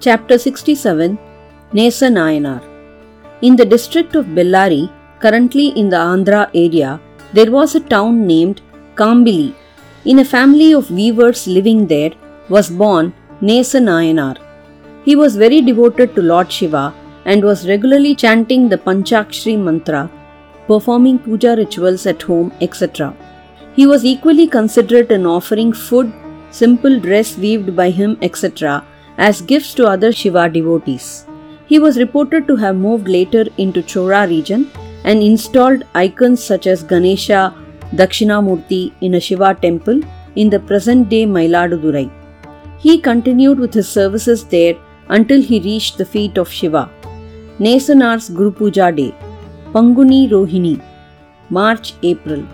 Chapter 67 Nesa Nayanar In the district of Bellari, currently in the Andhra area, there was a town named Kambili. In a family of weavers living there was born Nesa Nayanar. He was very devoted to Lord Shiva and was regularly chanting the Panchakshri mantra, performing puja rituals at home, etc. He was equally considerate in offering food, simple dress weaved by him, etc., as gifts to other Shiva devotees. He was reported to have moved later into Chola region and installed icons such as Ganesha, Dakshinamurti in a Shiva temple in the present day Mailadurai. He continued with his services there until he reached the feet of Shiva. Nesanar's Guru Puja Day, Panguni Rohini, March April.